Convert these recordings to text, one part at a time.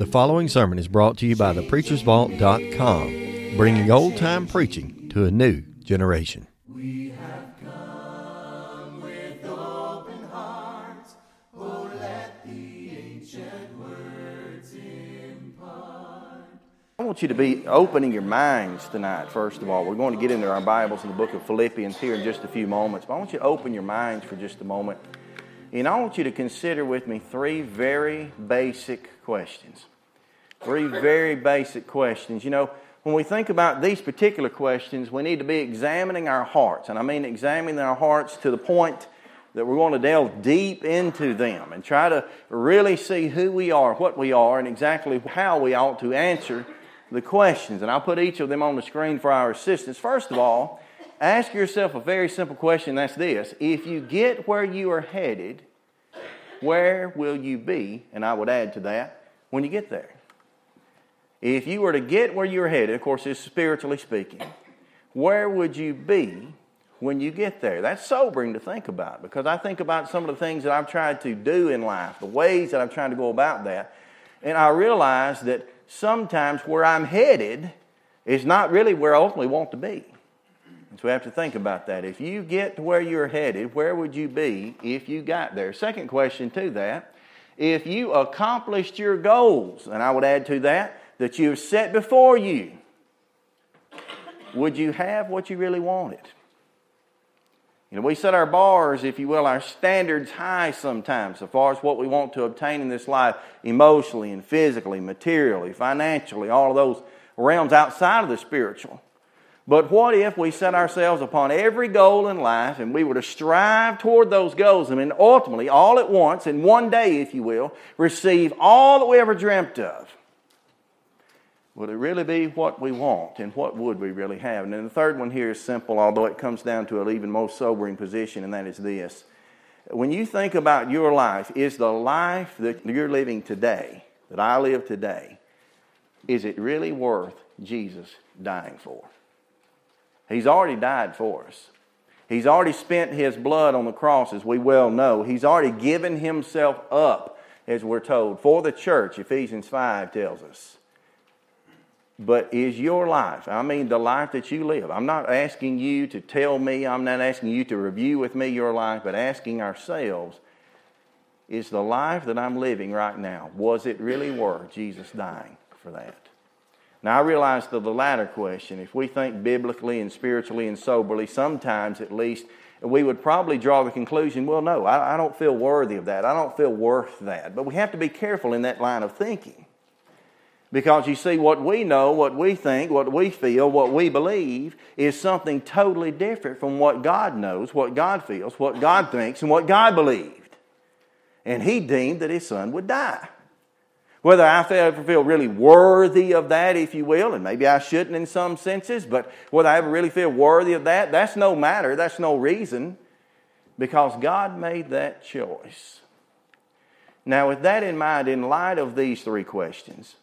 The following sermon is brought to you by thepreachersvault.com, bringing old time preaching to a new generation. I want you to be opening your minds tonight, first of all. We're going to get into our Bibles in the book of Philippians here in just a few moments, but I want you to open your minds for just a moment. And I want you to consider with me three very basic questions. Three very basic questions. You know, when we think about these particular questions, we need to be examining our hearts. And I mean examining our hearts to the point that we're going to delve deep into them and try to really see who we are, what we are, and exactly how we ought to answer the questions. And I'll put each of them on the screen for our assistance. First of all, ask yourself a very simple question that's this If you get where you are headed, where will you be? And I would add to that, when you get there. If you were to get where you're headed, of course, it's spiritually speaking, where would you be when you get there? That's sobering to think about because I think about some of the things that I've tried to do in life, the ways that I've tried to go about that, and I realize that sometimes where I'm headed is not really where I ultimately want to be. So we have to think about that. If you get to where you're headed, where would you be if you got there? Second question to that if you accomplished your goals, and I would add to that, that you've set before you, would you have what you really wanted? You know, we set our bars, if you will, our standards high sometimes as far as what we want to obtain in this life emotionally and physically, materially, financially, all of those realms outside of the spiritual. But what if we set ourselves upon every goal in life and we were to strive toward those goals and then ultimately, all at once, in one day, if you will, receive all that we ever dreamt of? Would it really be what we want, and what would we really have? And then the third one here is simple, although it comes down to an even more sobering position, and that is this. When you think about your life, is the life that you're living today, that I live today, is it really worth Jesus dying for? He's already died for us. He's already spent his blood on the cross, as we well know. He's already given himself up, as we're told, for the church, Ephesians 5 tells us but is your life, I mean the life that you live. I'm not asking you to tell me, I'm not asking you to review with me your life, but asking ourselves, is the life that I'm living right now, was it really worth Jesus dying for that? Now, I realize that the latter question, if we think biblically and spiritually and soberly, sometimes at least, we would probably draw the conclusion, well, no, I, I don't feel worthy of that. I don't feel worth that. But we have to be careful in that line of thinking. Because you see, what we know, what we think, what we feel, what we believe is something totally different from what God knows, what God feels, what God thinks, and what God believed. And He deemed that His Son would die. Whether I ever feel really worthy of that, if you will, and maybe I shouldn't in some senses, but whether I ever really feel worthy of that, that's no matter, that's no reason, because God made that choice. Now, with that in mind, in light of these three questions,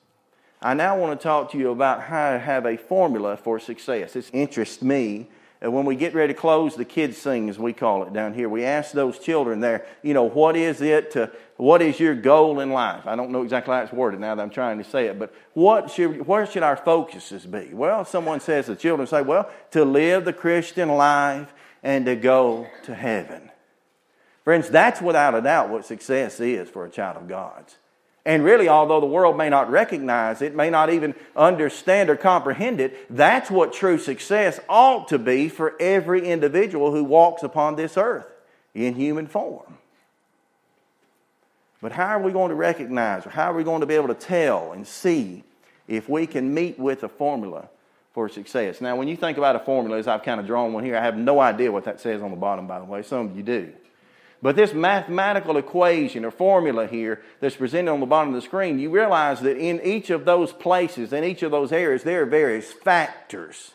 I now want to talk to you about how to have a formula for success. This interests me. And when we get ready to close the kids sing, as we call it down here, we ask those children there, you know, what is it to, what is your goal in life? I don't know exactly how it's worded now that I'm trying to say it, but what should, where should our focuses be? Well, someone says, the children say, well, to live the Christian life and to go to heaven. Friends, that's without a doubt what success is for a child of God's. And really, although the world may not recognize it, may not even understand or comprehend it, that's what true success ought to be for every individual who walks upon this earth in human form. But how are we going to recognize, or how are we going to be able to tell and see if we can meet with a formula for success? Now, when you think about a formula, as I've kind of drawn one here, I have no idea what that says on the bottom, by the way. Some of you do. But this mathematical equation or formula here that's presented on the bottom of the screen, you realize that in each of those places, in each of those areas, there are various factors.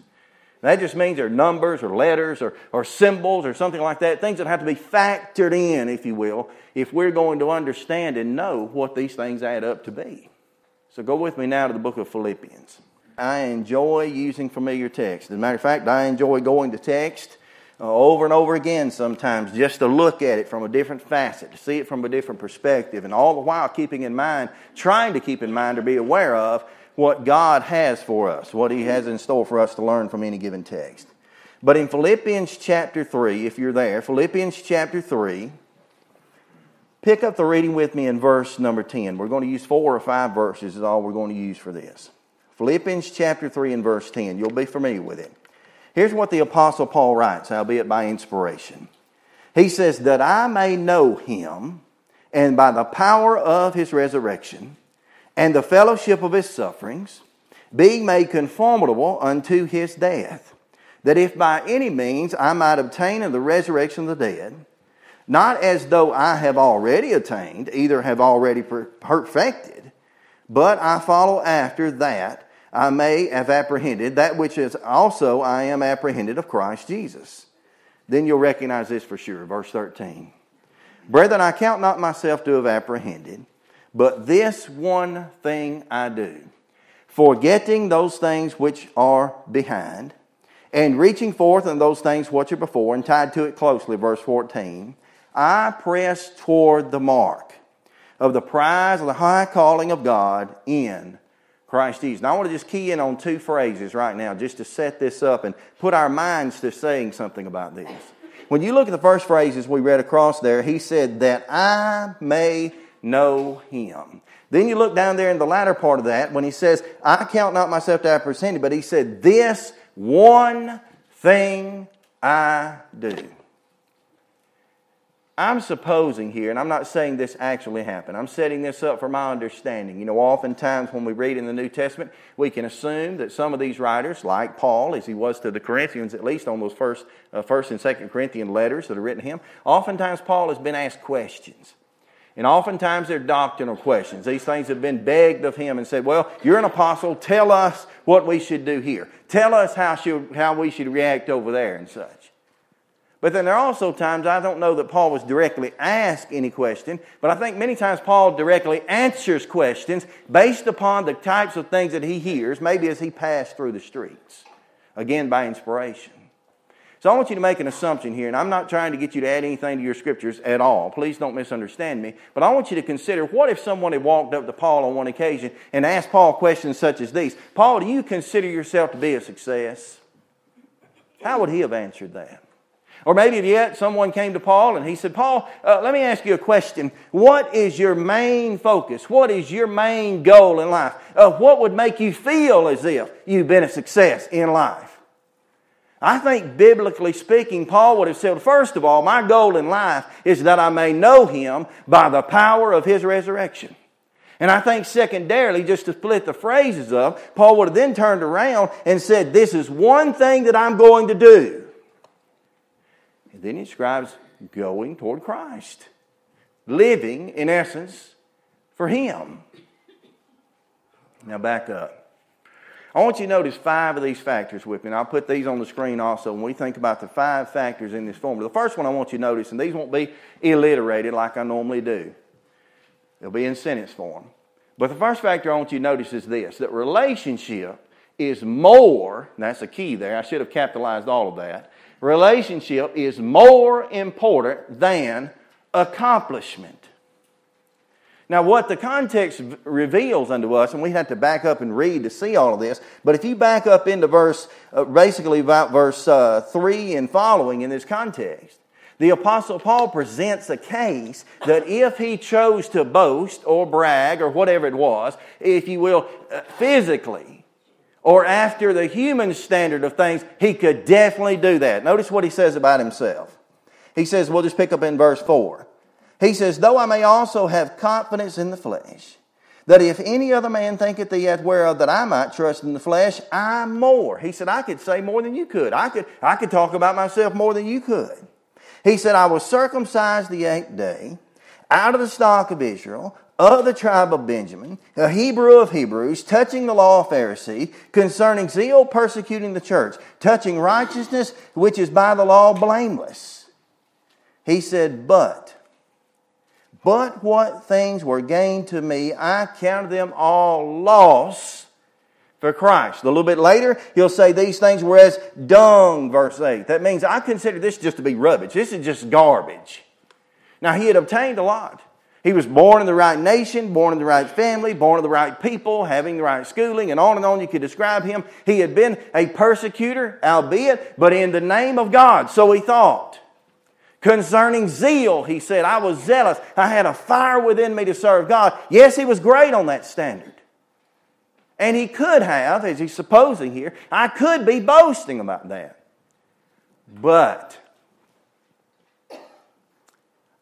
That just means there are numbers or letters or, or symbols or something like that, things that have to be factored in, if you will, if we're going to understand and know what these things add up to be. So go with me now to the book of Philippians. I enjoy using familiar text. As a matter of fact, I enjoy going to text over and over again sometimes just to look at it from a different facet, to see it from a different perspective, and all the while keeping in mind, trying to keep in mind or be aware of what God has for us, what He has in store for us to learn from any given text. But in Philippians chapter 3, if you're there, Philippians chapter 3, pick up the reading with me in verse number 10. We're going to use four or five verses, is all we're going to use for this. Philippians chapter 3 and verse 10. You'll be familiar with it. Here's what the Apostle Paul writes, albeit by inspiration. He says, That I may know him, and by the power of his resurrection, and the fellowship of his sufferings, being made conformable unto his death, that if by any means I might obtain in the resurrection of the dead, not as though I have already attained, either have already perfected, but I follow after that I may have apprehended that which is also I am apprehended of Christ Jesus. Then you'll recognize this for sure. Verse 13. Brethren, I count not myself to have apprehended, but this one thing I do, forgetting those things which are behind, and reaching forth on those things which are before, and tied to it closely, verse 14, I press toward the mark of the prize of the high calling of God in Christ Jesus. Now, I want to just key in on two phrases right now just to set this up and put our minds to saying something about this. When you look at the first phrases we read across there, he said, That I may know him. Then you look down there in the latter part of that when he says, I count not myself to apprehend, but he said, This one thing I do. I'm supposing here, and I'm not saying this actually happened, I'm setting this up for my understanding. You know, oftentimes when we read in the New Testament, we can assume that some of these writers, like Paul, as he was to the Corinthians, at least on those first, uh, first and second Corinthian letters that are written to him, oftentimes Paul has been asked questions. And oftentimes they're doctrinal questions. These things have been begged of him and said, Well, you're an apostle. Tell us what we should do here. Tell us how, should, how we should react over there and such. But then there are also times I don't know that Paul was directly asked any question, but I think many times Paul directly answers questions based upon the types of things that he hears, maybe as he passed through the streets. Again, by inspiration. So I want you to make an assumption here, and I'm not trying to get you to add anything to your scriptures at all. Please don't misunderstand me. But I want you to consider what if someone had walked up to Paul on one occasion and asked Paul questions such as these Paul, do you consider yourself to be a success? How would he have answered that? Or maybe yet someone came to Paul and he said, Paul, uh, let me ask you a question. What is your main focus? What is your main goal in life? Uh, what would make you feel as if you've been a success in life? I think biblically speaking, Paul would have said, first of all, my goal in life is that I may know him by the power of his resurrection. And I think secondarily, just to split the phrases up, Paul would have then turned around and said, This is one thing that I'm going to do. And then he describes going toward Christ, living, in essence, for him. Now back up. I want you to notice five of these factors with me, and I'll put these on the screen also when we think about the five factors in this formula. The first one I want you to notice, and these won't be alliterated like I normally do, they'll be in sentence form. But the first factor I want you to notice is this that relationship is more, that's the key there, I should have capitalized all of that. Relationship is more important than accomplishment. Now, what the context reveals unto us, and we have to back up and read to see all of this, but if you back up into verse, uh, basically about verse uh, 3 and following in this context, the Apostle Paul presents a case that if he chose to boast or brag or whatever it was, if you will, uh, physically, or after the human standard of things, he could definitely do that. Notice what he says about himself. He says, we'll just pick up in verse 4. He says, Though I may also have confidence in the flesh, that if any other man thinketh he hath whereof that I might trust in the flesh, I more. He said, I could say more than you could. I could, I could talk about myself more than you could. He said, I was circumcised the eighth day, out of the stock of Israel, of the tribe of Benjamin, a Hebrew of Hebrews, touching the law of Pharisee, concerning zeal persecuting the church, touching righteousness which is by the law blameless. He said, But but what things were gained to me, I counted them all loss for Christ. A little bit later, he'll say these things were as dung, verse 8. That means I consider this just to be rubbish. This is just garbage. Now, he had obtained a lot. He was born in the right nation, born in the right family, born of the right people, having the right schooling, and on and on you could describe him. He had been a persecutor, albeit, but in the name of God, so he thought. Concerning zeal, he said, I was zealous. I had a fire within me to serve God. Yes, he was great on that standard. And he could have, as he's supposing here, I could be boasting about that. But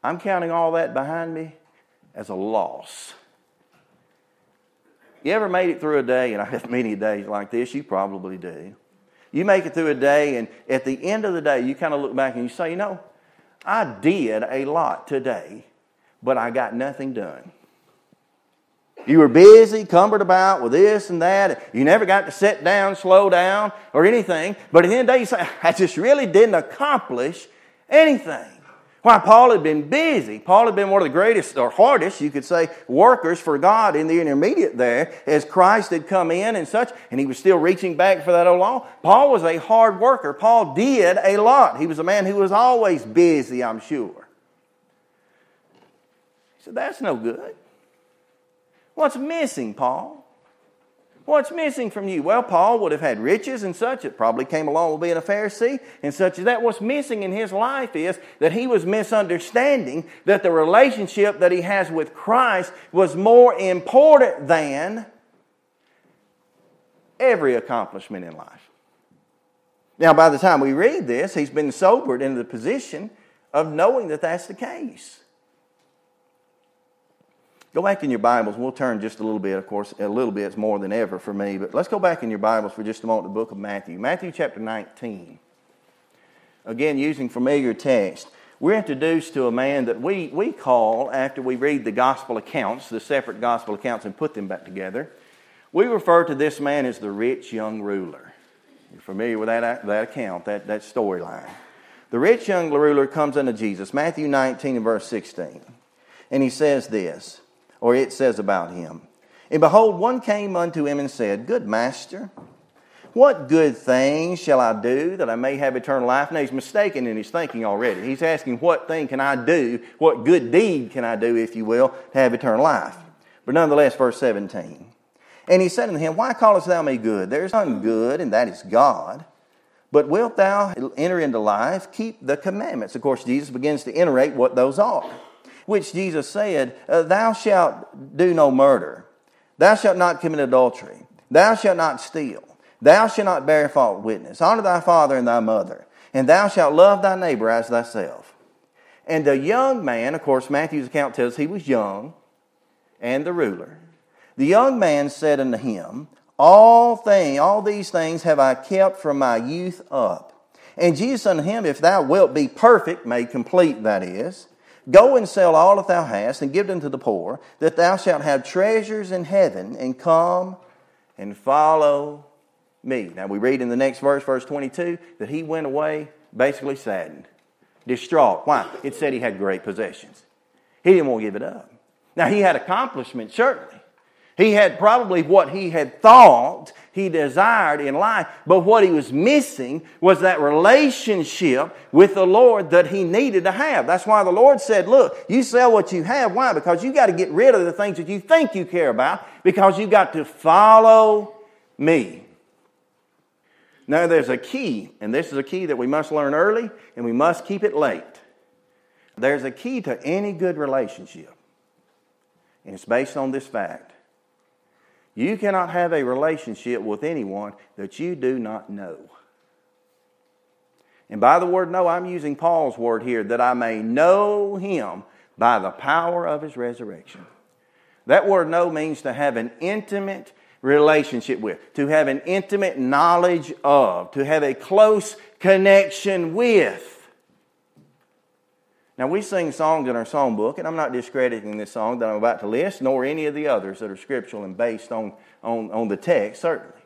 I'm counting all that behind me as a loss. You ever made it through a day, and I have many days like this, you probably do. You make it through a day, and at the end of the day, you kind of look back and you say, you know, I did a lot today, but I got nothing done. You were busy, cumbered about with this and that. You never got to sit down, slow down, or anything. But at the end of the day, you say, I just really didn't accomplish anything. Why, Paul had been busy. Paul had been one of the greatest, or hardest, you could say, workers for God in the intermediate there, as Christ had come in and such, and he was still reaching back for that old law. Paul was a hard worker. Paul did a lot. He was a man who was always busy, I'm sure. He said, That's no good. What's missing, Paul? What's missing from you? Well, Paul would have had riches and such. It probably came along with being a Pharisee and such as that. What's missing in his life is that he was misunderstanding that the relationship that he has with Christ was more important than every accomplishment in life. Now, by the time we read this, he's been sobered into the position of knowing that that's the case. Go back in your Bibles. We'll turn just a little bit, of course, a little bit more than ever for me, but let's go back in your Bibles for just a moment to the book of Matthew. Matthew chapter 19. Again, using familiar text. We're introduced to a man that we, we call, after we read the gospel accounts, the separate gospel accounts, and put them back together, we refer to this man as the rich young ruler. You're familiar with that, that account, that, that storyline. The rich young ruler comes unto Jesus, Matthew 19 and verse 16. And he says this or it says about him. And behold, one came unto him and said, Good master, what good thing shall I do that I may have eternal life? Now he's mistaken in his thinking already. He's asking, What thing can I do? What good deed can I do, if you will, to have eternal life? But nonetheless, verse 17. And he said unto him, Why callest thou me good? There is none good, and that is God. But wilt thou enter into life? Keep the commandments. Of course, Jesus begins to iterate what those are which Jesus said, uh, Thou shalt do no murder, thou shalt not commit adultery, thou shalt not steal, thou shalt not bear false witness, honor thy father and thy mother, and thou shalt love thy neighbor as thyself. And the young man, of course, Matthew's account tells he was young, and the ruler. The young man said unto him, All thing, all these things have I kept from my youth up. And Jesus unto him, If thou wilt be perfect, made complete, that is, Go and sell all that thou hast, and give it unto the poor, that thou shalt have treasures in heaven, and come and follow me. Now we read in the next verse, verse 22, that he went away basically saddened, distraught. Why? It said he had great possessions. He didn't want to give it up. Now he had accomplishments, certainly. He had probably what he had thought he desired in life, but what he was missing was that relationship with the Lord that he needed to have. That's why the Lord said, Look, you sell what you have. Why? Because you got to get rid of the things that you think you care about, because you got to follow me. Now, there's a key, and this is a key that we must learn early and we must keep it late. There's a key to any good relationship, and it's based on this fact you cannot have a relationship with anyone that you do not know. And by the word know, I'm using Paul's word here that I may know him by the power of his resurrection. That word know means to have an intimate relationship with, to have an intimate knowledge of, to have a close connection with. Now, we sing songs in our songbook, and I'm not discrediting this song that I'm about to list, nor any of the others that are scriptural and based on, on, on the text, certainly.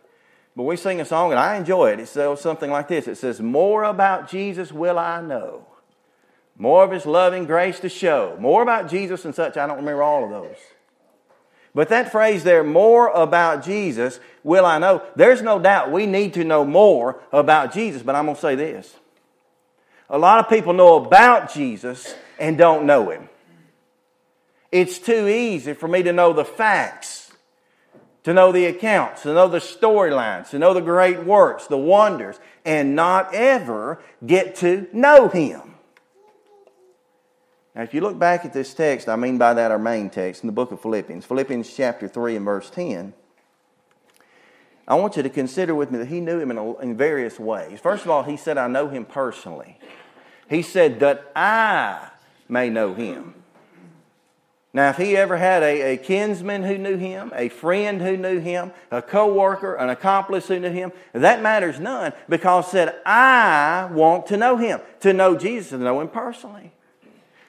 But we sing a song, and I enjoy it. It says something like this It says, More about Jesus will I know, more of his loving grace to show, more about Jesus and such. I don't remember all of those. But that phrase there, more about Jesus, will I know? There's no doubt we need to know more about Jesus, but I'm going to say this. A lot of people know about Jesus and don't know him. It's too easy for me to know the facts, to know the accounts, to know the storylines, to know the great works, the wonders, and not ever get to know him. Now, if you look back at this text, I mean by that our main text in the book of Philippians, Philippians chapter 3 and verse 10, I want you to consider with me that he knew him in, a, in various ways. First of all, he said, I know him personally. He said, that I may know him. Now, if he ever had a, a kinsman who knew him, a friend who knew him, a co worker, an accomplice who knew him, that matters none because said, I want to know him. To know Jesus, to know him personally.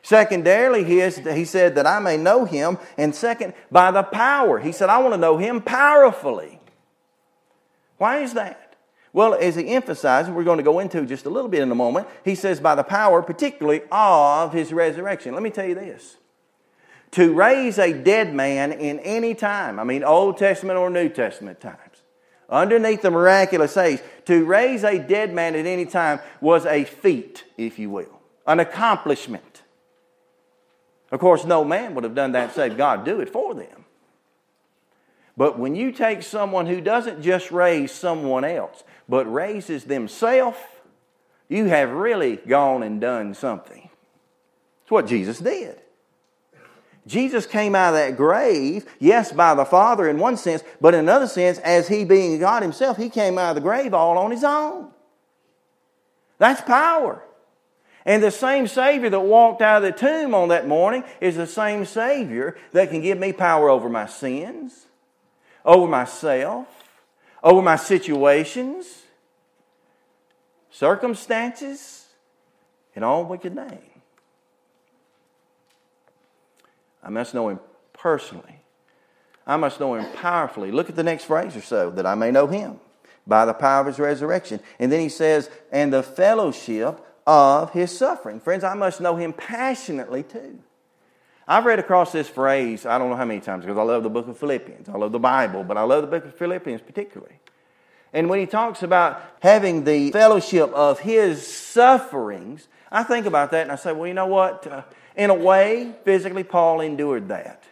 Secondarily, he, is, he said that I may know him. And second, by the power. He said, I want to know him powerfully. Why is that? Well, as he emphasizes, we're going to go into just a little bit in a moment, he says, by the power, particularly of his resurrection. Let me tell you this. To raise a dead man in any time, I mean, Old Testament or New Testament times, underneath the miraculous age, to raise a dead man at any time was a feat, if you will, an accomplishment. Of course, no man would have done that save God do it for them. But when you take someone who doesn't just raise someone else, but raises themselves, you have really gone and done something. It's what Jesus did. Jesus came out of that grave, yes, by the Father in one sense, but in another sense, as He being God Himself, He came out of the grave all on His own. That's power. And the same Savior that walked out of the tomb on that morning is the same Savior that can give me power over my sins, over myself, over my situations, circumstances, and all wicked name. I must know Him personally. I must know Him powerfully. Look at the next phrase or so that I may know Him by the power of His resurrection. And then He says, and the fellowship of his suffering. Friends, I must know him passionately too. I've read across this phrase, I don't know how many times, because I love the book of Philippians. I love the Bible, but I love the book of Philippians particularly. And when he talks about having the fellowship of his sufferings, I think about that and I say, well, you know what? Uh, in a way, physically, Paul endured that.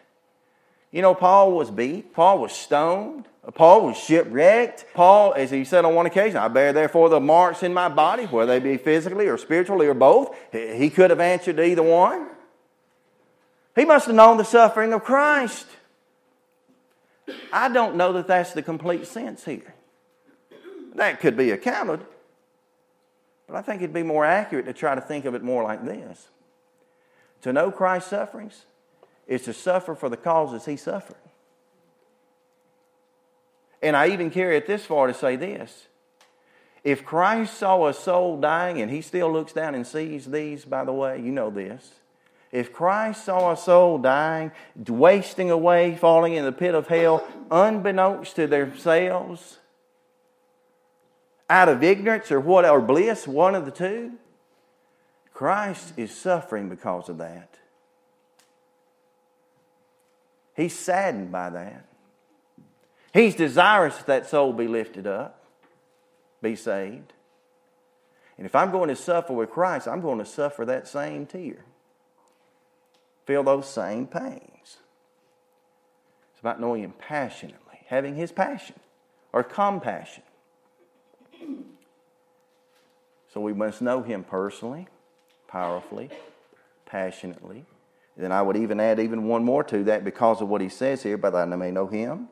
You know, Paul was beat, Paul was stoned, Paul was shipwrecked. Paul, as he said on one occasion, I bear therefore the marks in my body, whether they be physically or spiritually or both. He could have answered either one. He must have known the suffering of Christ. I don't know that that's the complete sense here. That could be accounted, but I think it'd be more accurate to try to think of it more like this. To know Christ's sufferings is to suffer for the causes he suffered. And I even carry it this far to say this. If Christ saw a soul dying, and he still looks down and sees these, by the way, you know this. If Christ saw a soul dying, wasting away, falling in the pit of hell, unbeknownst to themselves, out of ignorance or what or bliss, one of the two, Christ is suffering because of that. He's saddened by that. He's desirous that that soul be lifted up, be saved. And if I'm going to suffer with Christ, I'm going to suffer that same tear. Feel those same pains. It's about knowing Him passionately, having His passion or compassion. So we must know Him personally, powerfully, passionately. Then I would even add even one more to that because of what He says here, but I may know Him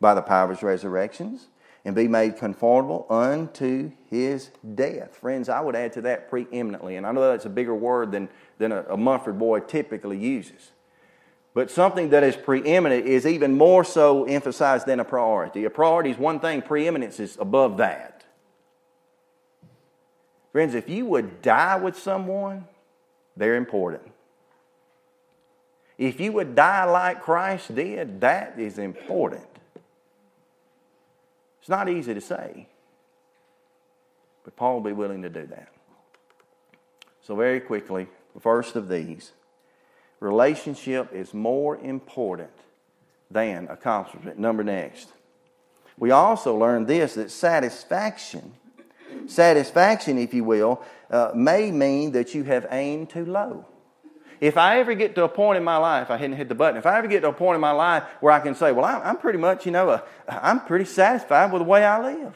by the power of his resurrections and be made conformable unto his death. Friends, I would add to that preeminently, and I know that's a bigger word than, than a, a Munford boy typically uses. But something that is preeminent is even more so emphasized than a priority. A priority is one thing, preeminence is above that. Friends, if you would die with someone, they're important. If you would die like Christ did, that is important. It's not easy to say, but Paul will be willing to do that. So, very quickly, first of these relationship is more important than accomplishment. Number next. We also learn this that satisfaction, satisfaction, if you will, uh, may mean that you have aimed too low. If I ever get to a point in my life, I hadn't hit the button, if I ever get to a point in my life where I can say, well, I'm, pretty much, you know, I'm pretty satisfied with the way I live.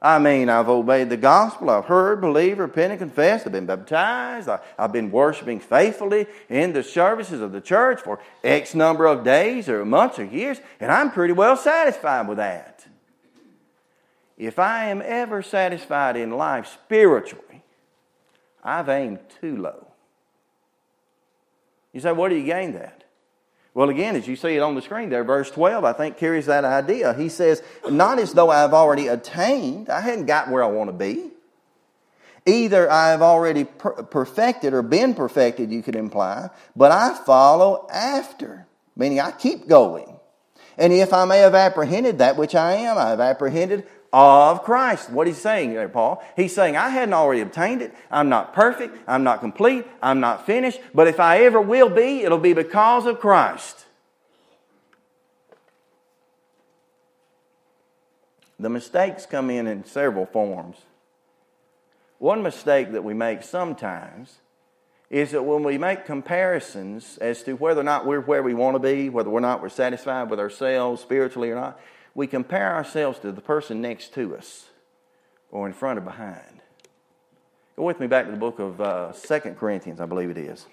I mean, I've obeyed the gospel. I've heard, believed, repented, confessed. I've been baptized. I, have been worshiping faithfully in the services of the church for X number of days or months or years, and I'm pretty well satisfied with that. If I am ever satisfied in life spiritually, I've aimed too low. You say, what do you gain that? Well, again, as you see it on the screen there, verse 12, I think carries that idea. He says, Not as though I've already attained, I hadn't got where I want to be. Either I've already per- perfected or been perfected, you could imply, but I follow after, meaning I keep going. And if I may have apprehended that which I am, I have apprehended of Christ. What he's saying there, Paul? He's saying, I hadn't already obtained it. I'm not perfect. I'm not complete. I'm not finished. But if I ever will be, it'll be because of Christ. The mistakes come in in several forms. One mistake that we make sometimes is that when we make comparisons as to whether or not we're where we want to be, whether or not we're satisfied with ourselves spiritually or not, we compare ourselves to the person next to us or in front or behind. Go with me back to the book of uh, 2 Corinthians, I believe it is.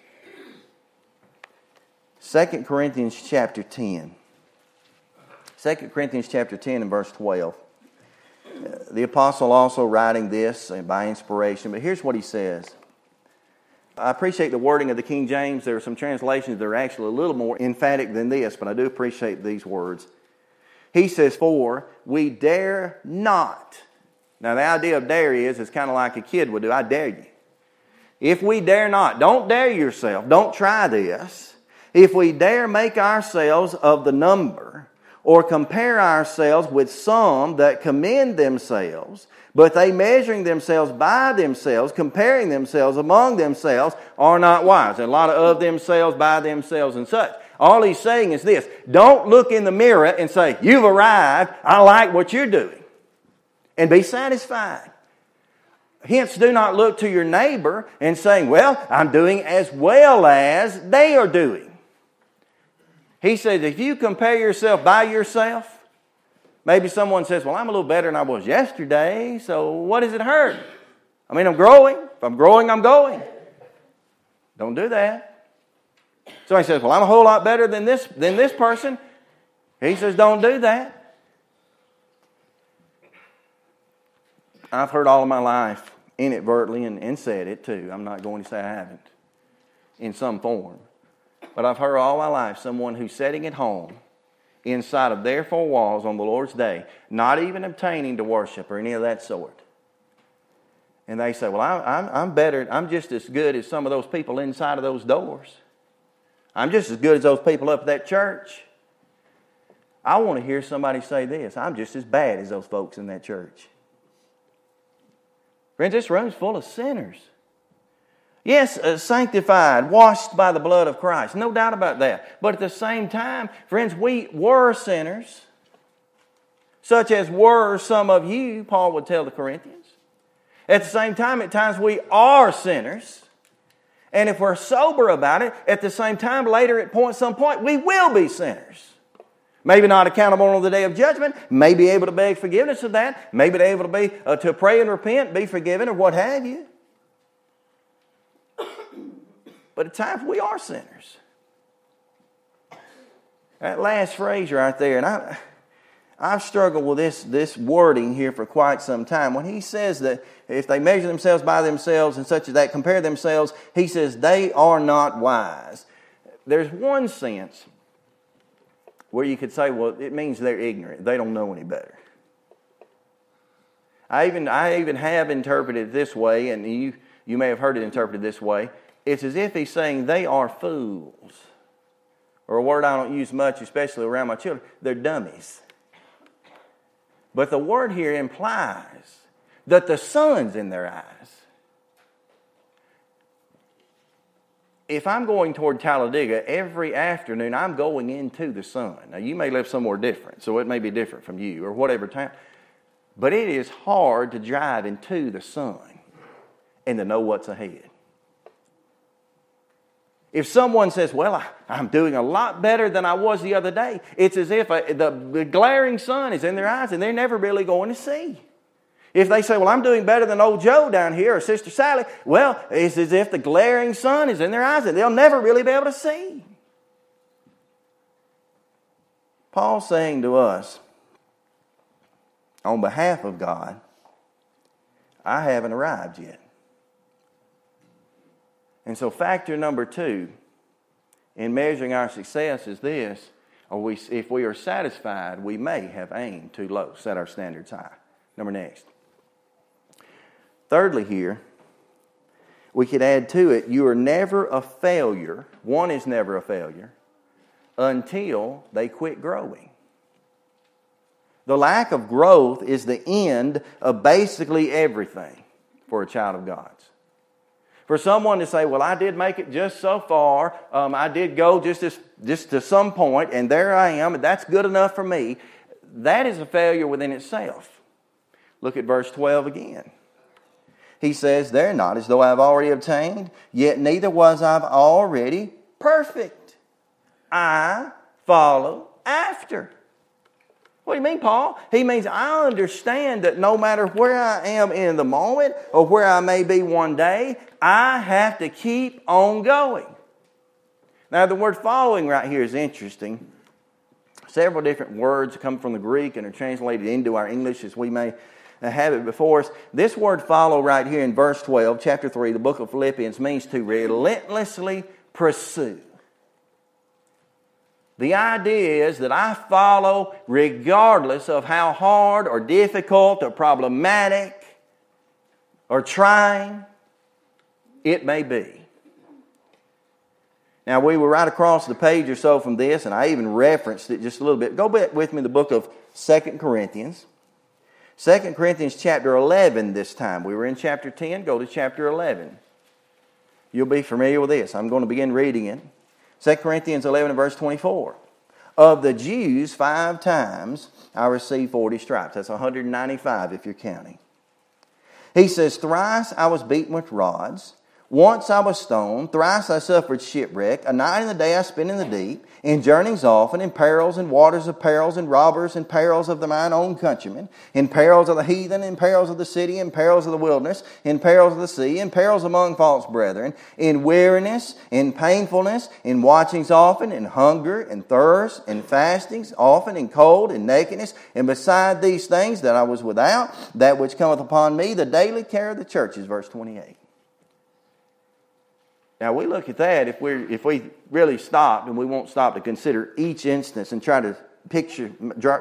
2 Corinthians chapter 10. 2 Corinthians chapter 10 and verse 12. The apostle also writing this by inspiration, but here's what he says. I appreciate the wording of the King James. There are some translations that are actually a little more emphatic than this, but I do appreciate these words. He says, For we dare not. Now, the idea of dare is, is kind of like a kid would do I dare you. If we dare not, don't dare yourself, don't try this. If we dare make ourselves of the number, or compare ourselves with some that commend themselves, but they measuring themselves by themselves, comparing themselves among themselves, are not wise. And a lot of of themselves, by themselves, and such. All he's saying is this don't look in the mirror and say, You've arrived, I like what you're doing, and be satisfied. Hence, do not look to your neighbor and saying, Well, I'm doing as well as they are doing. He says, if you compare yourself by yourself, maybe someone says, Well, I'm a little better than I was yesterday, so what does it hurt? I mean, I'm growing. If I'm growing, I'm going. Don't do that. Somebody says, Well, I'm a whole lot better than this, than this person. He says, Don't do that. I've heard all of my life inadvertently and, and said it too. I'm not going to say I haven't in some form. But I've heard all my life someone who's sitting at home inside of their four walls on the Lord's day, not even obtaining to worship or any of that sort. And they say, Well, I, am I'm better, I'm just as good as some of those people inside of those doors. I'm just as good as those people up at that church. I want to hear somebody say this I'm just as bad as those folks in that church. Friends, this room's full of sinners. Yes, uh, sanctified, washed by the blood of Christ. No doubt about that. But at the same time, friends, we were sinners, such as were some of you, Paul would tell the Corinthians. At the same time, at times we are sinners. And if we're sober about it, at the same time, later at point, some point, we will be sinners. Maybe not accountable on the day of judgment, may be able to beg forgiveness of that, maybe able to be uh, to pray and repent, be forgiven, or what have you. But at times we are sinners. That last phrase right there, and I I've struggled with this, this wording here for quite some time. When he says that if they measure themselves by themselves and such as that, compare themselves, he says they are not wise. There's one sense where you could say, well, it means they're ignorant. They don't know any better. I even, I even have interpreted it this way, and you, you may have heard it interpreted this way. It's as if he's saying they are fools. Or a word I don't use much, especially around my children, they're dummies. But the word here implies that the sun's in their eyes. if I'm going toward Talladega every afternoon, I'm going into the sun. Now, you may live somewhere different, so it may be different from you or whatever town. But it is hard to drive into the sun and to know what's ahead. If someone says, Well, I, am doing a lot better than I was the other day, it's as if a, the, the glaring sun is in their eyes and they're never really going to see. If they say, Well, I'm doing better than old Joe down here or Sister Sally, well, it's as if the glaring sun is in their eyes and they'll never really be able to see. Paul's saying to us, on behalf of God, I haven't arrived yet. And so, factor number two in measuring our success is this we, if we are satisfied, we may have aimed too low, set our standards high. Number next. Thirdly, here, we could add to it you are never a failure, one is never a failure, until they quit growing. The lack of growth is the end of basically everything for a child of God's. For someone to say, Well, I did make it just so far, um, I did go just, as, just to some point, and there I am, and that's good enough for me, that is a failure within itself. Look at verse 12 again. He says, They're not as though I've already obtained, yet neither was I've already perfect. I follow after. What do you mean, Paul? He means I understand that no matter where I am in the moment or where I may be one day, I have to keep on going. Now, the word following right here is interesting. Several different words come from the Greek and are translated into our English as we may have it before us. This word follow right here in verse 12, chapter 3, the book of Philippians, means to relentlessly pursue. The idea is that I follow regardless of how hard or difficult or problematic or trying it may be. Now, we were right across the page or so from this, and I even referenced it just a little bit. Go back with me to the book of Second Corinthians. 2 Corinthians chapter 11 this time. We were in chapter 10, go to chapter 11. You'll be familiar with this. I'm going to begin reading it. 2 Corinthians 11 verse 24. Of the Jews, five times I received 40 stripes. That's 195 if you're counting. He says, Thrice I was beaten with rods. Once I was stoned, thrice I suffered shipwreck. A night and a day I spent in the deep, in journeys often, in perils and waters of perils and robbers and perils of the mine own countrymen, in perils of the heathen, in perils of the city, in perils of the wilderness, in perils of the sea, in perils among false brethren, in weariness, in painfulness, in watchings often, in hunger, and thirst, in fastings, often in cold, and nakedness, and beside these things that I was without, that which cometh upon me, the daily care of the churches. Verse 28. Now we look at that if we if we really stopped and we won't stop to consider each instance and try to picture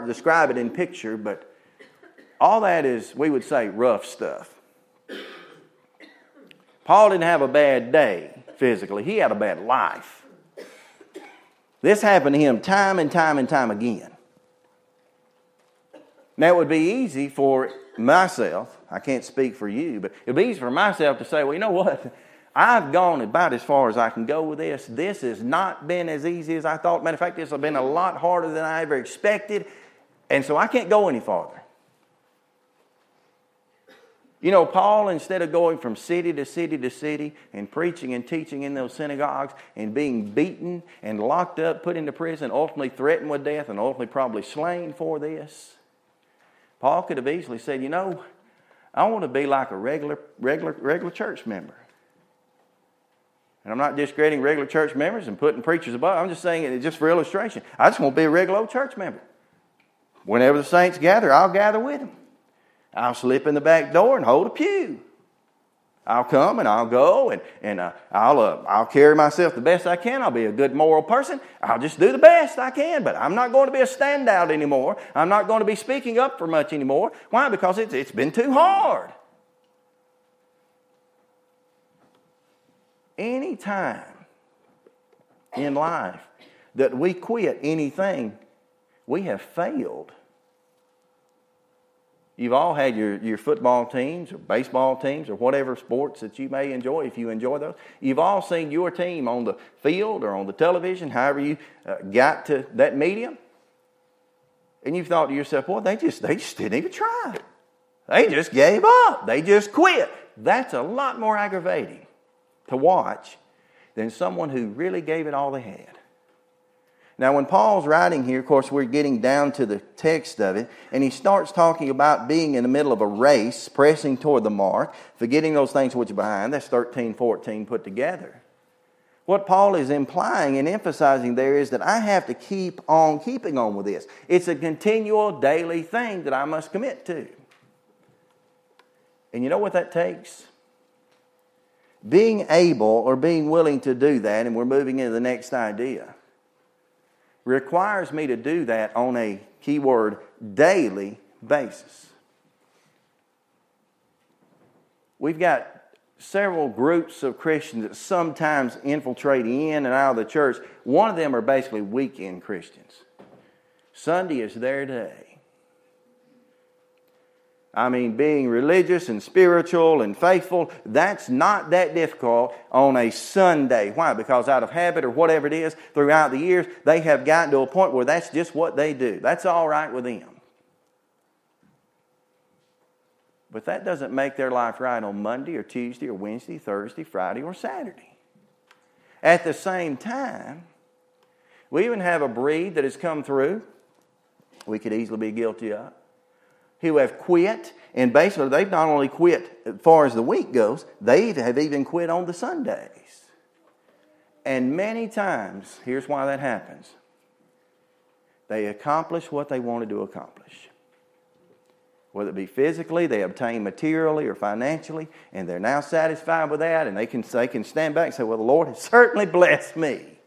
describe it in picture, but all that is we would say rough stuff. Paul didn't have a bad day physically; he had a bad life. This happened to him time and time and time again. Now it would be easy for myself. I can't speak for you, but it'd be easy for myself to say, "Well, you know what." I've gone about as far as I can go with this. This has not been as easy as I thought. Matter of fact, this has been a lot harder than I ever expected. And so I can't go any farther. You know, Paul, instead of going from city to city to city and preaching and teaching in those synagogues and being beaten and locked up, put into prison, ultimately threatened with death, and ultimately probably slain for this, Paul could have easily said, You know, I want to be like a regular, regular, regular church member. And I'm not discrediting regular church members and putting preachers above. I'm just saying it just for illustration. I just want to be a regular old church member. Whenever the saints gather, I'll gather with them. I'll slip in the back door and hold a pew. I'll come and I'll go and, and uh, I'll, uh, I'll carry myself the best I can. I'll be a good moral person. I'll just do the best I can, but I'm not going to be a standout anymore. I'm not going to be speaking up for much anymore. Why? Because it's, it's been too hard. Any time in life that we quit anything, we have failed. You've all had your, your football teams or baseball teams or whatever sports that you may enjoy, if you enjoy those. You've all seen your team on the field or on the television, however you uh, got to that medium. And you've thought to yourself, well, they just, they just didn't even try. They just gave up. They just quit. That's a lot more aggravating to watch than someone who really gave it all they had. Now, when Paul's writing here, of course, we're getting down to the text of it, and he starts talking about being in the middle of a race, pressing toward the mark, forgetting those things which are behind. That's 13, 14 put together. What Paul is implying and emphasizing there is that I have to keep on keeping on with this. It's a continual daily thing that I must commit to. And you know what that takes? Being able or being willing to do that, and we're moving into the next idea requires me to do that on a keyword daily basis. We've got several groups of Christians that sometimes infiltrate in and out of the church. One of them are basically weekend Christians. Sunday is their day. I mean, being religious and spiritual and faithful, that's not that difficult on a Sunday. Why? Because out of habit or whatever it is, throughout the years, they have gotten to a point where that's just what they do. That's all right with them. But that doesn't make their life right on Monday or Tuesday or Wednesday, Thursday, Friday, or Saturday. At the same time, we even have a breed that has come through, we could easily be guilty of who have quit, and basically they've not only quit as far as the week goes, they have even quit on the Sundays. And many times, here's why that happens they accomplish what they wanted to accomplish. Whether it be physically, they obtain materially or financially, and they're now satisfied with that, and they can, they can stand back and say, Well, the Lord has certainly blessed me.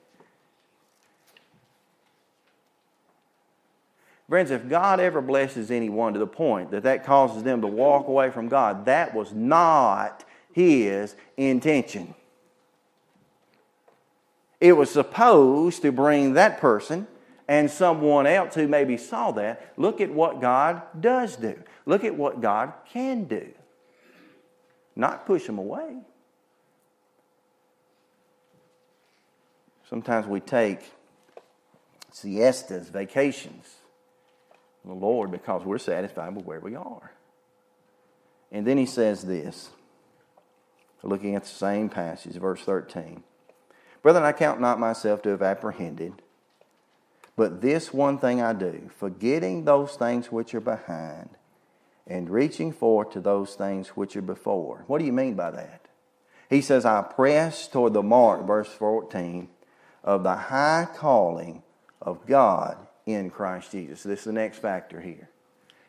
Friends, if God ever blesses anyone to the point that that causes them to walk away from God, that was not His intention. It was supposed to bring that person and someone else who maybe saw that, look at what God does do. Look at what God can do. Not push them away. Sometimes we take siestas, vacations the Lord because we're satisfied with where we are. And then he says this, looking at the same passage, verse 13. Brethren, I count not myself to have apprehended, but this one thing I do, forgetting those things which are behind and reaching forth to those things which are before. What do you mean by that? He says, I press toward the mark, verse 14, of the high calling of God in Christ Jesus. This is the next factor here.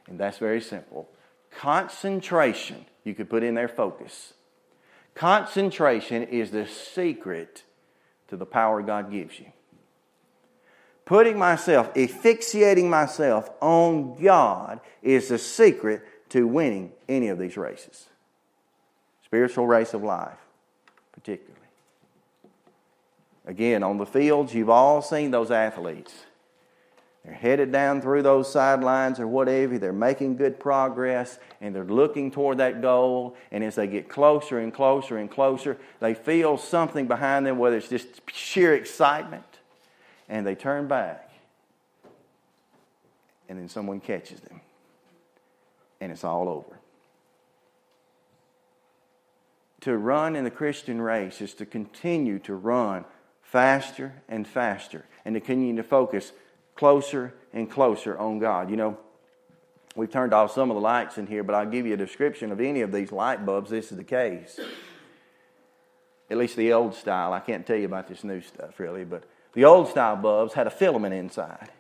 And that's very simple. Concentration, you could put in there focus. Concentration is the secret to the power God gives you. Putting myself, asphyxiating myself on God is the secret to winning any of these races. Spiritual race of life, particularly. Again, on the fields, you've all seen those athletes they're headed down through those sidelines or whatever. They're making good progress and they're looking toward that goal. And as they get closer and closer and closer, they feel something behind them, whether it's just sheer excitement, and they turn back. And then someone catches them. And it's all over. To run in the Christian race is to continue to run faster and faster and to continue to focus closer and closer on God. You know, we've turned off some of the lights in here, but I'll give you a description of any of these light bulbs. This is the case. At least the old style. I can't tell you about this new stuff really, but the old style bulbs had a filament inside.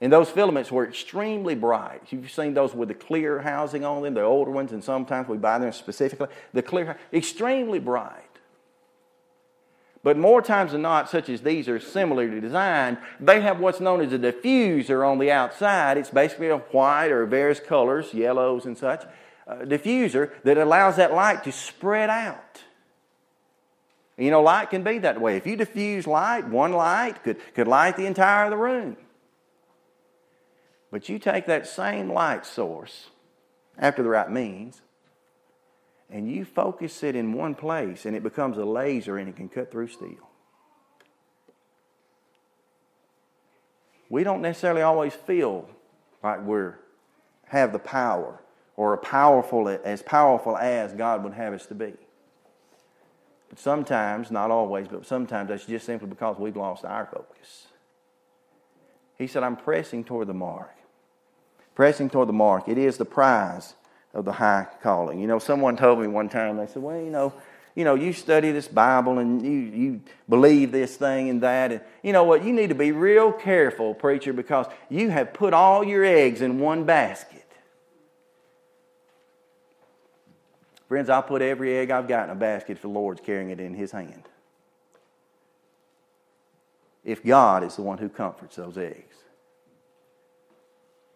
And those filaments were extremely bright. You've seen those with the clear housing on them, the older ones, and sometimes we buy them specifically. The clear, extremely bright. But more times than not, such as these are similarly designed, they have what's known as a diffuser on the outside. It's basically a white or various colors, yellows and such, uh, diffuser that allows that light to spread out. You know, light can be that way. If you diffuse light, one light could, could light the entire of the room. But you take that same light source after the right means and you focus it in one place and it becomes a laser and it can cut through steel. We don't necessarily always feel like we're have the power or powerful as powerful as God would have us to be. But sometimes, not always, but sometimes that's just simply because we've lost our focus. He said, I'm pressing toward the mark. Pressing toward the mark. It is the prize of the high calling. You know, someone told me one time, they said, Well, you know, you know, you study this Bible and you, you believe this thing and that. And you know what? You need to be real careful, preacher, because you have put all your eggs in one basket. Friends, I'll put every egg I've got in a basket if the Lord's carrying it in His hand. If God is the one who comforts those eggs,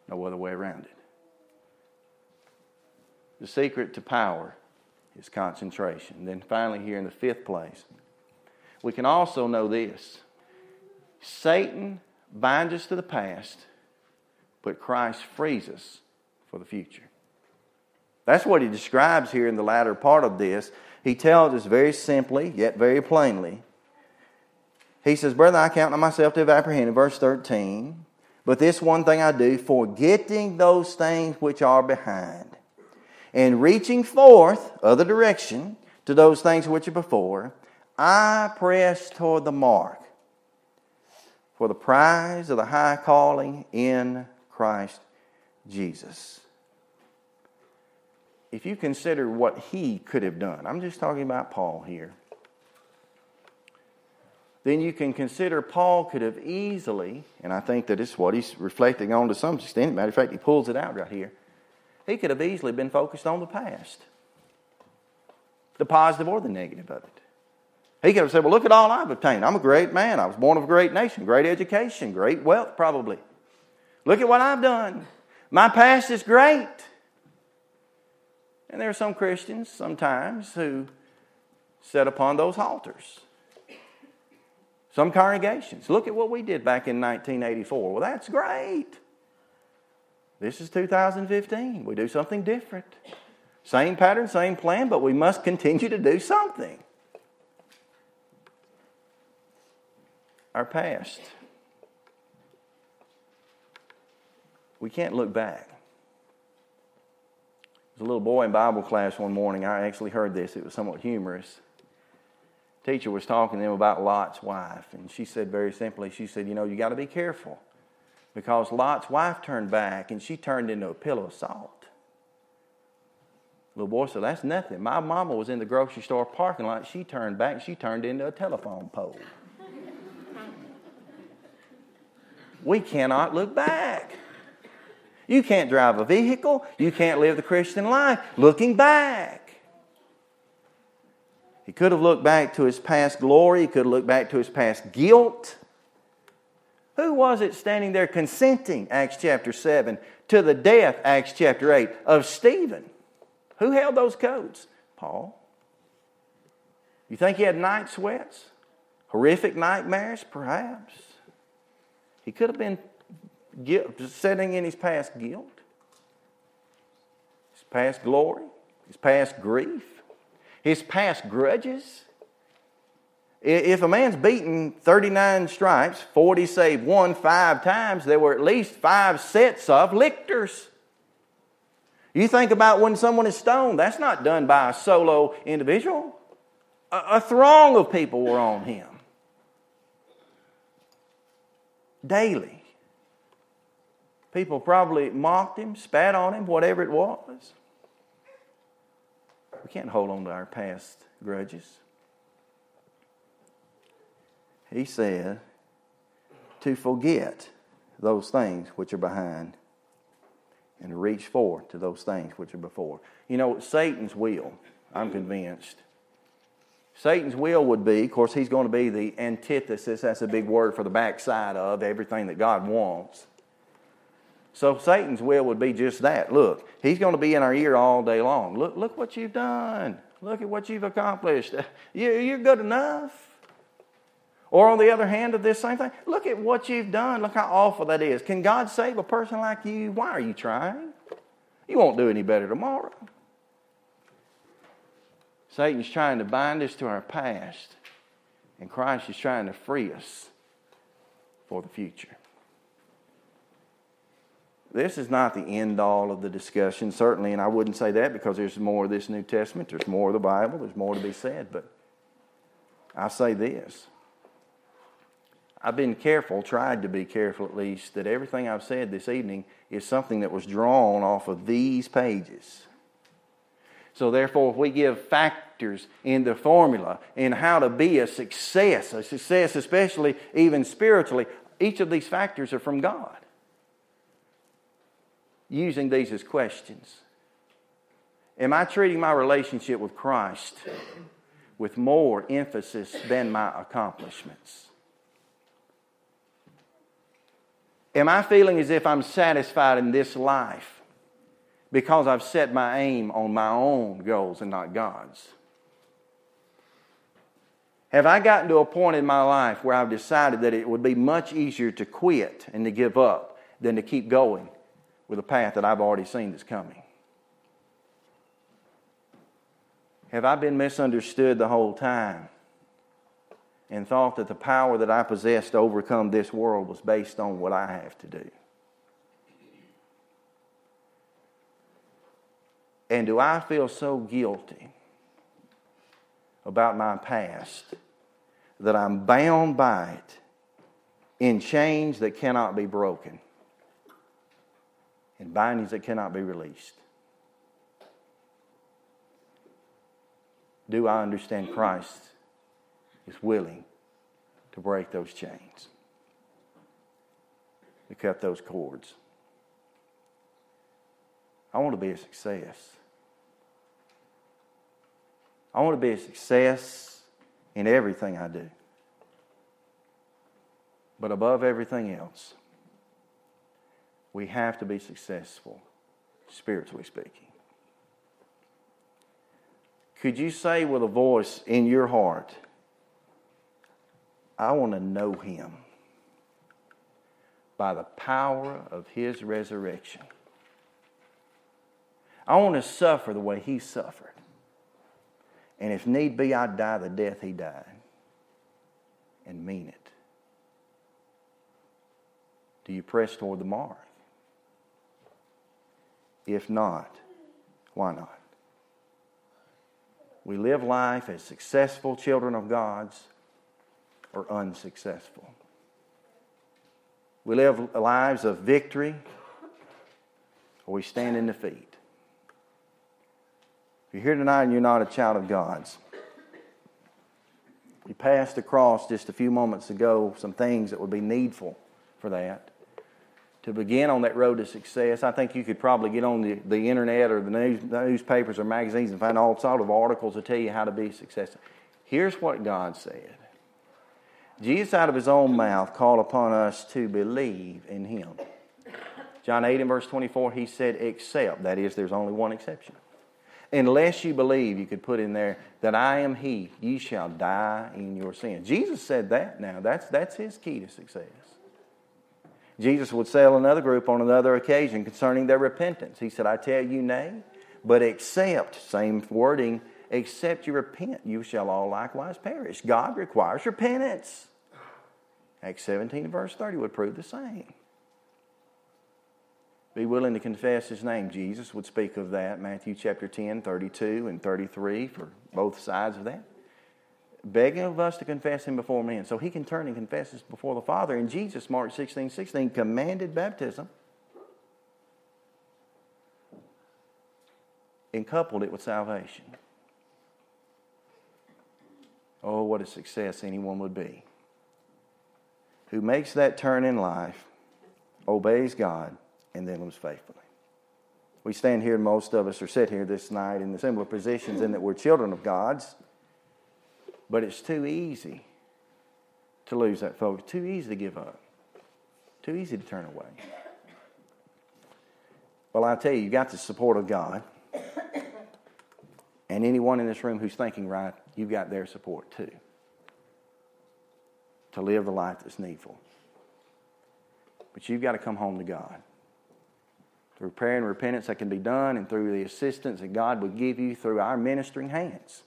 no other way around it. The secret to power is concentration. Then finally, here in the fifth place, we can also know this Satan binds us to the past, but Christ frees us for the future. That's what he describes here in the latter part of this. He tells us very simply, yet very plainly. He says, Brother, I count on myself to have apprehended, verse 13. But this one thing I do, forgetting those things which are behind and reaching forth, other direction, to those things which are before, I press toward the mark for the prize of the high calling in Christ Jesus. If you consider what he could have done, I'm just talking about Paul here, then you can consider Paul could have easily, and I think that it's what he's reflecting on to some extent. Matter of fact, he pulls it out right here. He could have easily been focused on the past, the positive or the negative of it. He could have said, Well, look at all I've obtained. I'm a great man. I was born of a great nation, great education, great wealth, probably. Look at what I've done. My past is great. And there are some Christians sometimes who set upon those altars. Some congregations. Look at what we did back in 1984. Well, that's great. This is 2015. We do something different. Same pattern, same plan, but we must continue to do something. Our past. We can't look back. There was a little boy in Bible class one morning. I actually heard this. It was somewhat humorous. teacher was talking to them about Lot's wife, and she said very simply, she said, You know, you got to be careful because Lot's wife turned back and she turned into a pillow of salt. Little boy said, That's nothing. My mama was in the grocery store parking lot. She turned back she turned into a telephone pole. we cannot look back. You can't drive a vehicle. You can't live the Christian life looking back. He could have looked back to his past glory. He could have looked back to his past guilt. Who was it standing there consenting, Acts chapter 7, to the death, Acts chapter 8, of Stephen? Who held those codes? Paul. You think he had night sweats? Horrific nightmares? Perhaps. He could have been sitting in his past guilt, his past glory, his past grief, his past grudges. If a man's beaten 39 stripes, 40 save one, five times, there were at least five sets of lictors. You think about when someone is stoned, that's not done by a solo individual. A, a throng of people were on him daily. People probably mocked him, spat on him, whatever it was. We can't hold on to our past grudges. He said to forget those things which are behind and reach forward to those things which are before. You know, Satan's will, I'm convinced. Satan's will would be, of course, he's going to be the antithesis, that's a big word for the backside of everything that God wants. So Satan's will would be just that. Look, he's going to be in our ear all day long. Look, look what you've done. Look at what you've accomplished. You're good enough. Or on the other hand of this same thing, look at what you've done. Look how awful that is. Can God save a person like you? Why are you trying? You won't do any better tomorrow. Satan's trying to bind us to our past, and Christ is trying to free us for the future. This is not the end all of the discussion, certainly, and I wouldn't say that because there's more of this New Testament, there's more of the Bible, there's more to be said, but I say this. I've been careful, tried to be careful at least, that everything I've said this evening is something that was drawn off of these pages. So, therefore, if we give factors in the formula in how to be a success, a success, especially even spiritually, each of these factors are from God using these as questions. Am I treating my relationship with Christ with more emphasis than my accomplishments? Am I feeling as if I'm satisfied in this life because I've set my aim on my own goals and not God's? Have I gotten to a point in my life where I've decided that it would be much easier to quit and to give up than to keep going with a path that I've already seen that's coming? Have I been misunderstood the whole time and thought that the power that I possessed to overcome this world was based on what I have to do? And do I feel so guilty about my past that I'm bound by it in chains that cannot be broken? in bindings that cannot be released. Do I understand Christ is willing to break those chains, to cut those cords? I want to be a success. I want to be a success in everything I do. But above everything else, we have to be successful, spiritually speaking. Could you say with a voice in your heart, I want to know him by the power of his resurrection? I want to suffer the way he suffered. And if need be, I'd die the death he died and mean it. Do you press toward the mark? If not, why not? We live life as successful children of God's or unsuccessful. We live lives of victory or we stand in defeat. If you're here tonight and you're not a child of God's, we passed across just a few moments ago some things that would be needful for that to begin on that road to success. I think you could probably get on the, the internet or the news, newspapers or magazines and find all sorts of articles to tell you how to be successful. Here's what God said Jesus, out of his own mouth, called upon us to believe in him. John 8 and verse 24, he said, except, that is, there's only one exception. Unless you believe, you could put in there, that I am he, you shall die in your sin. Jesus said that now. That's, that's his key to success. Jesus would tell another group on another occasion concerning their repentance. He said, I tell you, nay, but except, same wording, except you repent, you shall all likewise perish. God requires repentance. Acts 17 verse 30 would prove the same. Be willing to confess his name. Jesus would speak of that, Matthew chapter 10, 32 and 33 for both sides of that begging of us to confess him before men so he can turn and confess us before the Father. And Jesus, Mark 16 16, commanded baptism and coupled it with salvation. Oh, what a success anyone would be who makes that turn in life, obeys God, and then lives faithfully. We stand here, most of us are sit here this night in the similar positions in that we're children of God's. But it's too easy to lose that focus, too easy to give up, too easy to turn away. Well, I tell you, you got the support of God. And anyone in this room who's thinking right, you've got their support too. to live the life that's needful. But you've got to come home to God. Through prayer and repentance that can be done, and through the assistance that God would give you through our ministering hands.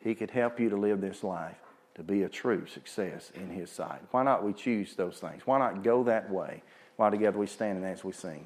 He could help you to live this life to be a true success in His sight. Why not we choose those things? Why not go that way? While together we stand and as we sing.